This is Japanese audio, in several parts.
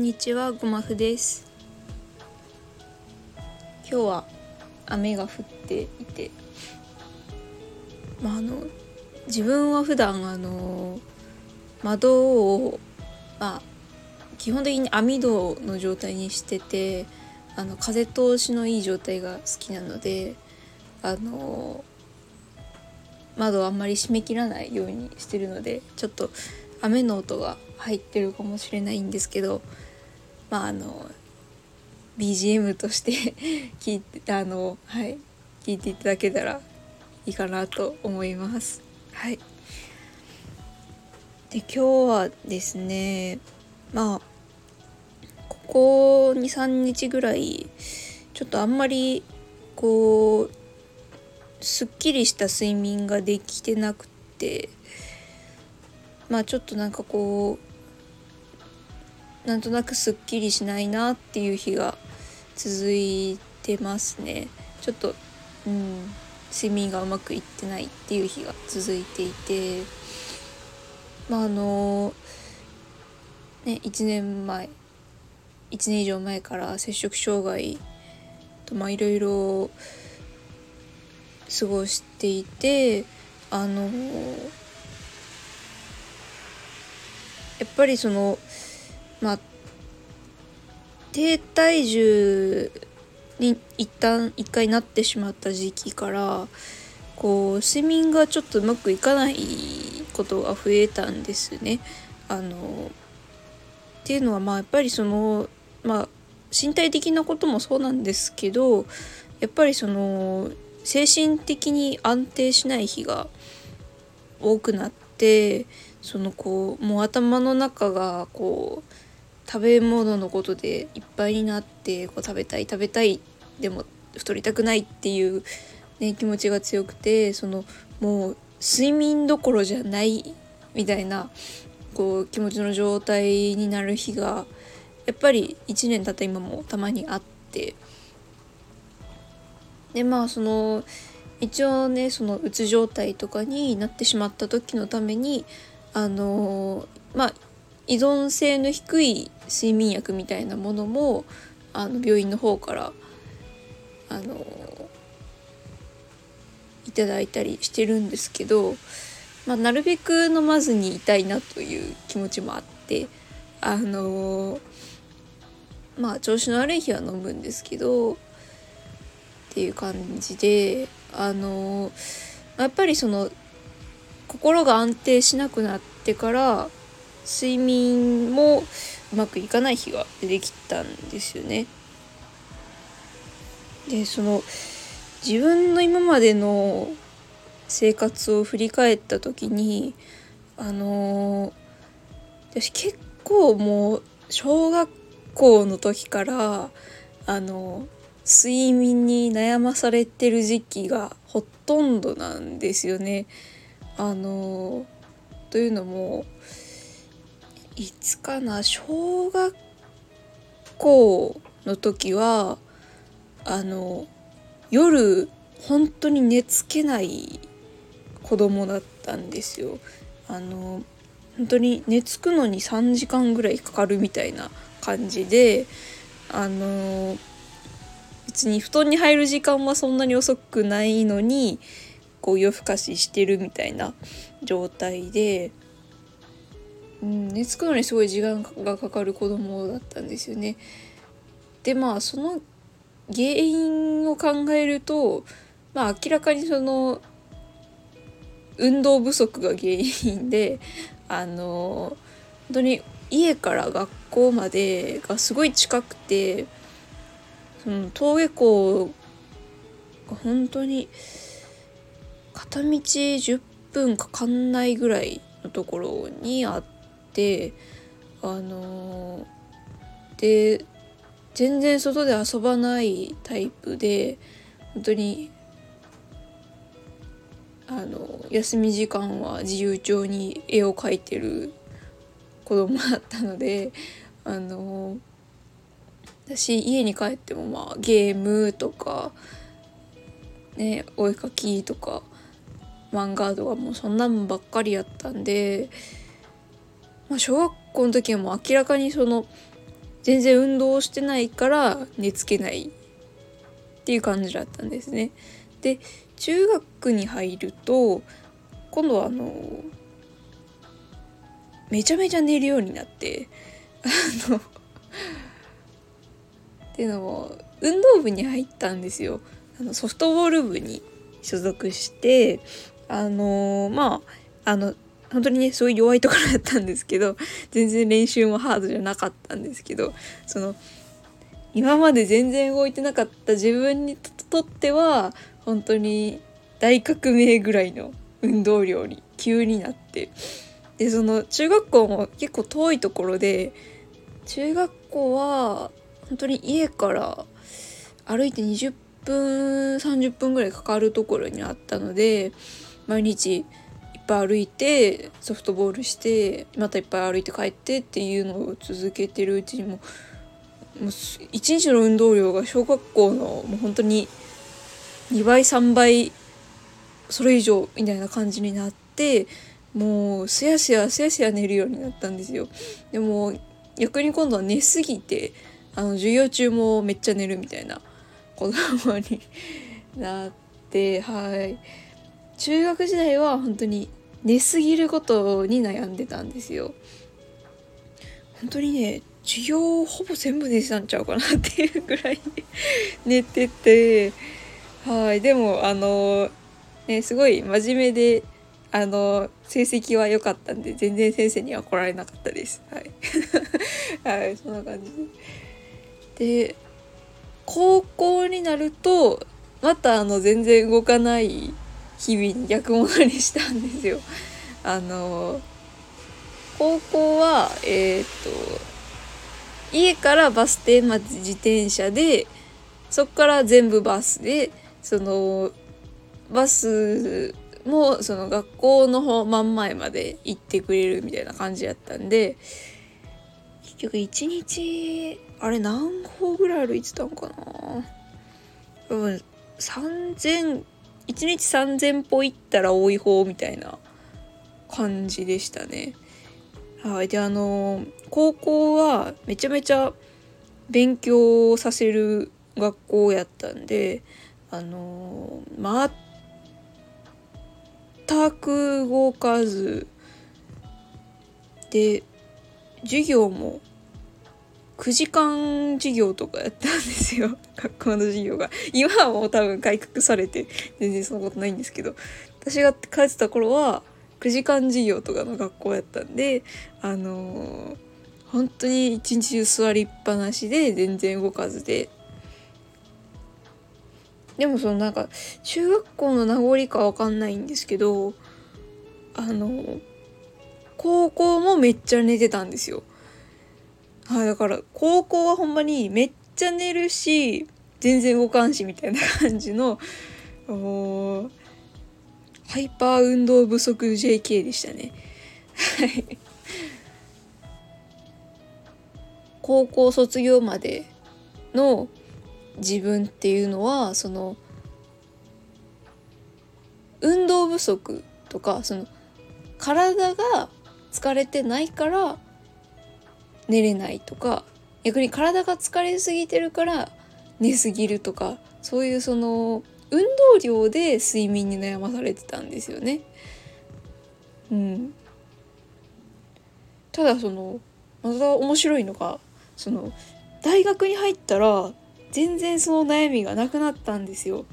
んにちはごまふです。今日は雨が降っていてまああの自分は普段あの窓をまあ基本的に網戸の状態にしててあの風通しのいい状態が好きなのであの窓をあんまり閉め切らないようにしてるのでちょっと雨の音が入ってるかもしれないんですけどまああの BGM として 聞いてあのはい聞いていただけたらいいかなと思います。はいで今日はですねまあここ23日ぐらいちょっとあんまりこうすっきりした睡眠ができてなくてまあちょっとなんかこうなんとなくすっきりしないなっていう日が続いてますね。ちょっとうん睡眠がうまくいってないっていう日が続いていて。まああのね1年前1年以上前から摂食障害とまあいろいろ過ごしていてあのやっぱりそのまあ低体重に一旦一回なってしまった時期からこう睡眠がちょっとうまくいかないことが増えたんですね。あのっていうのはまあやっぱりそのまあ身体的なこともそうなんですけどやっぱりその精神的に安定しない日が多くなってそのこうもう頭の中がこう食べ物のことでいっぱいになってこう食べたい食べたいでも太りたくないっていう、ね、気持ちが強くてそのもう睡眠どころじゃないみたいなこう気持ちの状態になる日がやっぱり1年経った今もたまにあって。でまあその一応ねそのうつ状態とかになってしまった時のためにあのまあ依存性の低い睡眠薬みたいなものもあの病院の方からあのいただいたりしてるんですけど、まあ、なるべく飲まずにいたいなという気持ちもあってあのまあ調子の悪い日は飲むんですけどっていう感じであのやっぱりその心が安定しなくなってから睡眠もうまくいかない日が出てきたんですよね。でその自分の今までの生活を振り返った時にあの私結構もう小学校の時からあの睡眠に悩まされてる時期がほとんどなんですよね。あのというのもいつかな小学校の時はあの夜本当に寝つけない子供だったんですよ。あの本当に寝つくのに3時間ぐらいかかるみたいな感じであの別に布団に入る時間はそんなに遅くないのにこう夜更かししてるみたいな状態で、うん、寝つくのにすごい時間がかかる子供だったんですよね。でまあその原因を考えるとまあ明らかにその運動不足が原因で あの本当に家から学校までがすごい近くてその登下校が本当に片道10分かかんないぐらいのところにあってあので全然外で遊ばないタイプで本当にあの休み時間は自由帳に絵を描いてる子供だったのであの私家に帰ってもまあゲームとかねお絵かきとか漫画とかもうそんなんばっかりやったんで、まあ、小学校の時はもう明らかにその全然運動してないから寝つけないっていう感じだったんですね。で中学に入ると今度はあのめちゃめちゃ寝るようになってあのっていうのも運動部に入ったんですよあのソフトボール部に所属してあのまああの本当にねそういう弱いところだったんですけど全然練習もハードじゃなかったんですけどその今まで全然動いてなかった自分にとっては本当に大革命ぐらいの運動量に急になってでその中学校も結構遠いところで中学校は本当に家から歩いて20分30分ぐらいかかるところにあったので毎日ぱい歩いてソフトボールしてまたいっぱい歩いて帰ってっていうのを続けてるうちにももう一日の運動量が小学校のもう本当に2倍3倍それ以上みたいな感じになってもうすやすやすやすや寝るようになったんですよ。でも逆に今度は寝すぎてあの授業中もめっちゃ寝るみたいな子供になってはい。中学時代は本当に寝すぎることに悩んでたんですよ。本当にね授業ほぼ全部寝てたんちゃうかなっていうぐらい寝ててはい。でもあのねすごい真面目であの成績は良かったんで全然先生には来られなかったです。はい。はいそんな感じで。で高校になるとまたあの全然動かない日々に逆戻りしたんですよ。あの高校はえっ、と家からバス停まで自転車でそっから全部バスでそのバスもその学校の方真ん前まで行ってくれるみたいな感じやったんで結局一日あれ何歩ぐらい歩いてたんかな？多分3000 1日3,000歩行ったら多い方みたいな感じでしたね。はい、であの高校はめちゃめちゃ勉強させる学校やったんであの全く動かずで授業も9時間授業とかやったんですよ。学校の授業が。今はもう多分改革されて全然そんなことないんですけど。私が帰ってた頃は9時間授業とかの学校やったんであのー、本当に一日中座りっぱなしで全然動かずで。でもそのなんか中学校の名残かわかんないんですけどあの高校もめっちゃ寝てたんですよ。はい、だから高校はほんまにめっちゃ寝るし全然動かんしみたいな感じのハイパー運動不足 JK でしたね。高校卒業までの自分っていうのはその運動不足とかその体が疲れてないから寝れないとか逆に体が疲れすぎてるから寝すぎるとかそういうその運動量で睡眠に悩まされてたんですよね。うん、ただそのまた面白いのがその大学に入ったら全然その悩みがなくなったんですよ。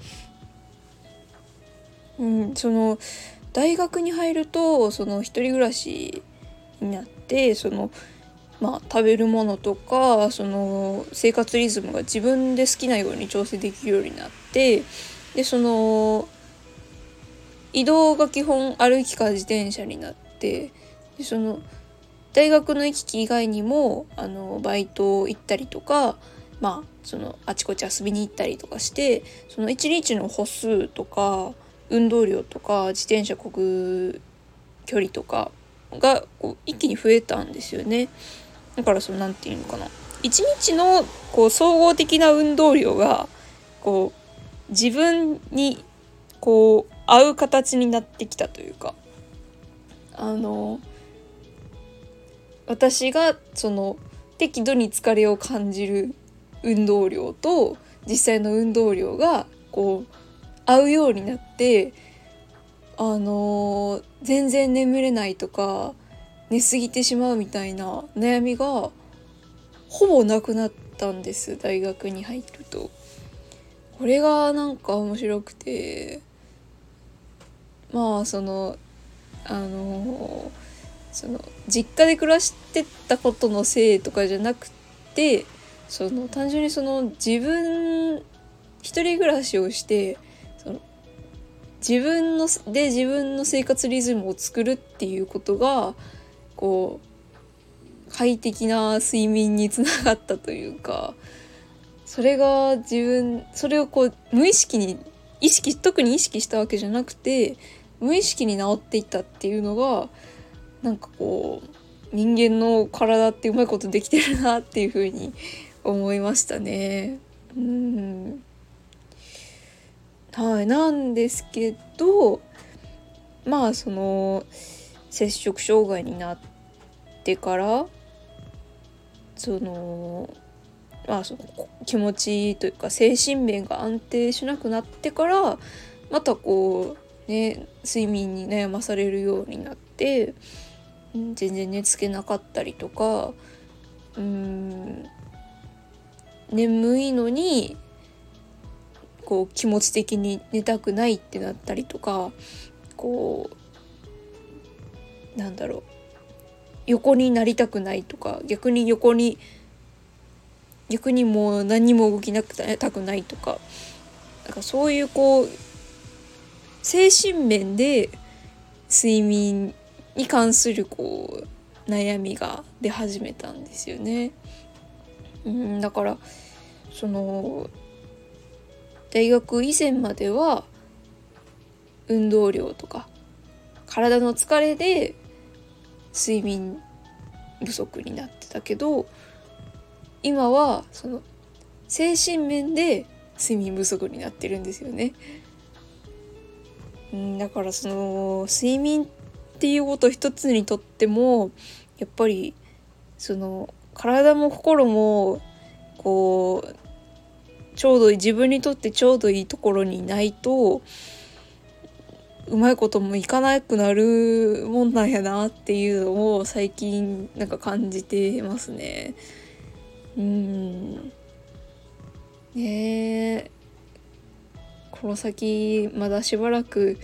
うん、その大学に入るとその一人暮らしになってそのまあ、食べるものとかその生活リズムが自分で好きなように調整できるようになってでその移動が基本歩きか自転車になってでその大学の行き来以外にもあのバイト行ったりとかまあそのあちこち遊びに行ったりとかしてその1日の歩数とか運動量とか自転車こぐ距離とかがこう一気に増えたんですよね。だからその何て言うのかな。1日のこう総合的な運動量がこう自分にこう合う形になってきたというか。あの私がその適度に疲れを感じる運動量と実際の運動量がこう合うようになってあの、全然眠れないとか寝すぎてしまうみたいな悩みがほぼなくなったんです大学に入ると。これがなんか面白くてまあそのあのその実家で暮らしてたことのせいとかじゃなくてその単純にその自分一人暮らしをしてその自分ので自分の生活リズムを作るっていうことがこう快適な睡眠につながったというかそれが自分それをこう無意識に意識特に意識したわけじゃなくて無意識に治っていったっていうのがなんかこう人間の体ってうまいことできてるなっていうふうに思いましたね。うんはい、なんですけどまあその摂食障害になってからそのまあその気持ちというか精神面が安定しなくなってからまたこうね睡眠に悩まされるようになって、全然寝つけなかったりとかうん眠いのにこう気持ち的に寝たくないってなったりとかこうなんだろう横になりたくないとか逆に横に逆にもう何も動きなくたくないとかなんかそういうこう精神面で睡眠に関するこう悩みが出始めたんですよね。うんだからその大学以前までは運動量とか体の疲れで睡眠不足になってたけど今はその精神面で睡眠不足になってるんですよね。ん、だからその睡眠っていうこと一つにとってもやっぱりその体も心もこうちょうど自分にとってちょうどいいところにないとうまいこともいかなくなるもんなんやなっていうのを最近なんか感じてますね。うん。ねえ。この先まだしばらく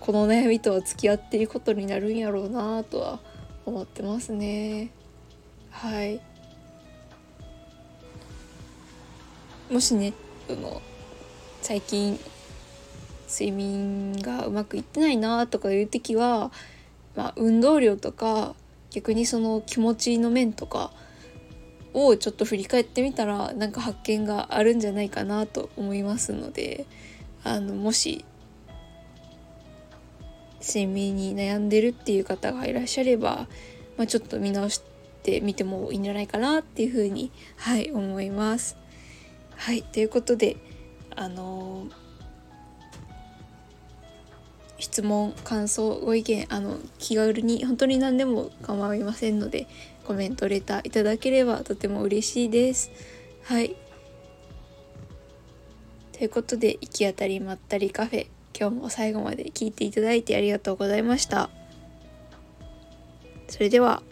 この悩みとは付き合っていくことになるんやろうなとは思ってますね。はい。もしねその最近睡眠がうまくいってないなとかいう時は、まあ、運動量とか逆にその気持ちの面とかをちょっと振り返ってみたらなんか発見があるんじゃないかなと思いますのであのもし睡眠に悩んでるっていう方がいらっしゃれば、まあ、ちょっと見直してみてもいいんじゃないかなっていうふうにはい思います。はいということであのー質問感想ご意見あの気軽に本当に何でも構いませんのでコメントレターいただければとても嬉しいです。はい。ということで行き当たりまったりカフェ今日も最後まで聞いていただいてありがとうございました。それでは。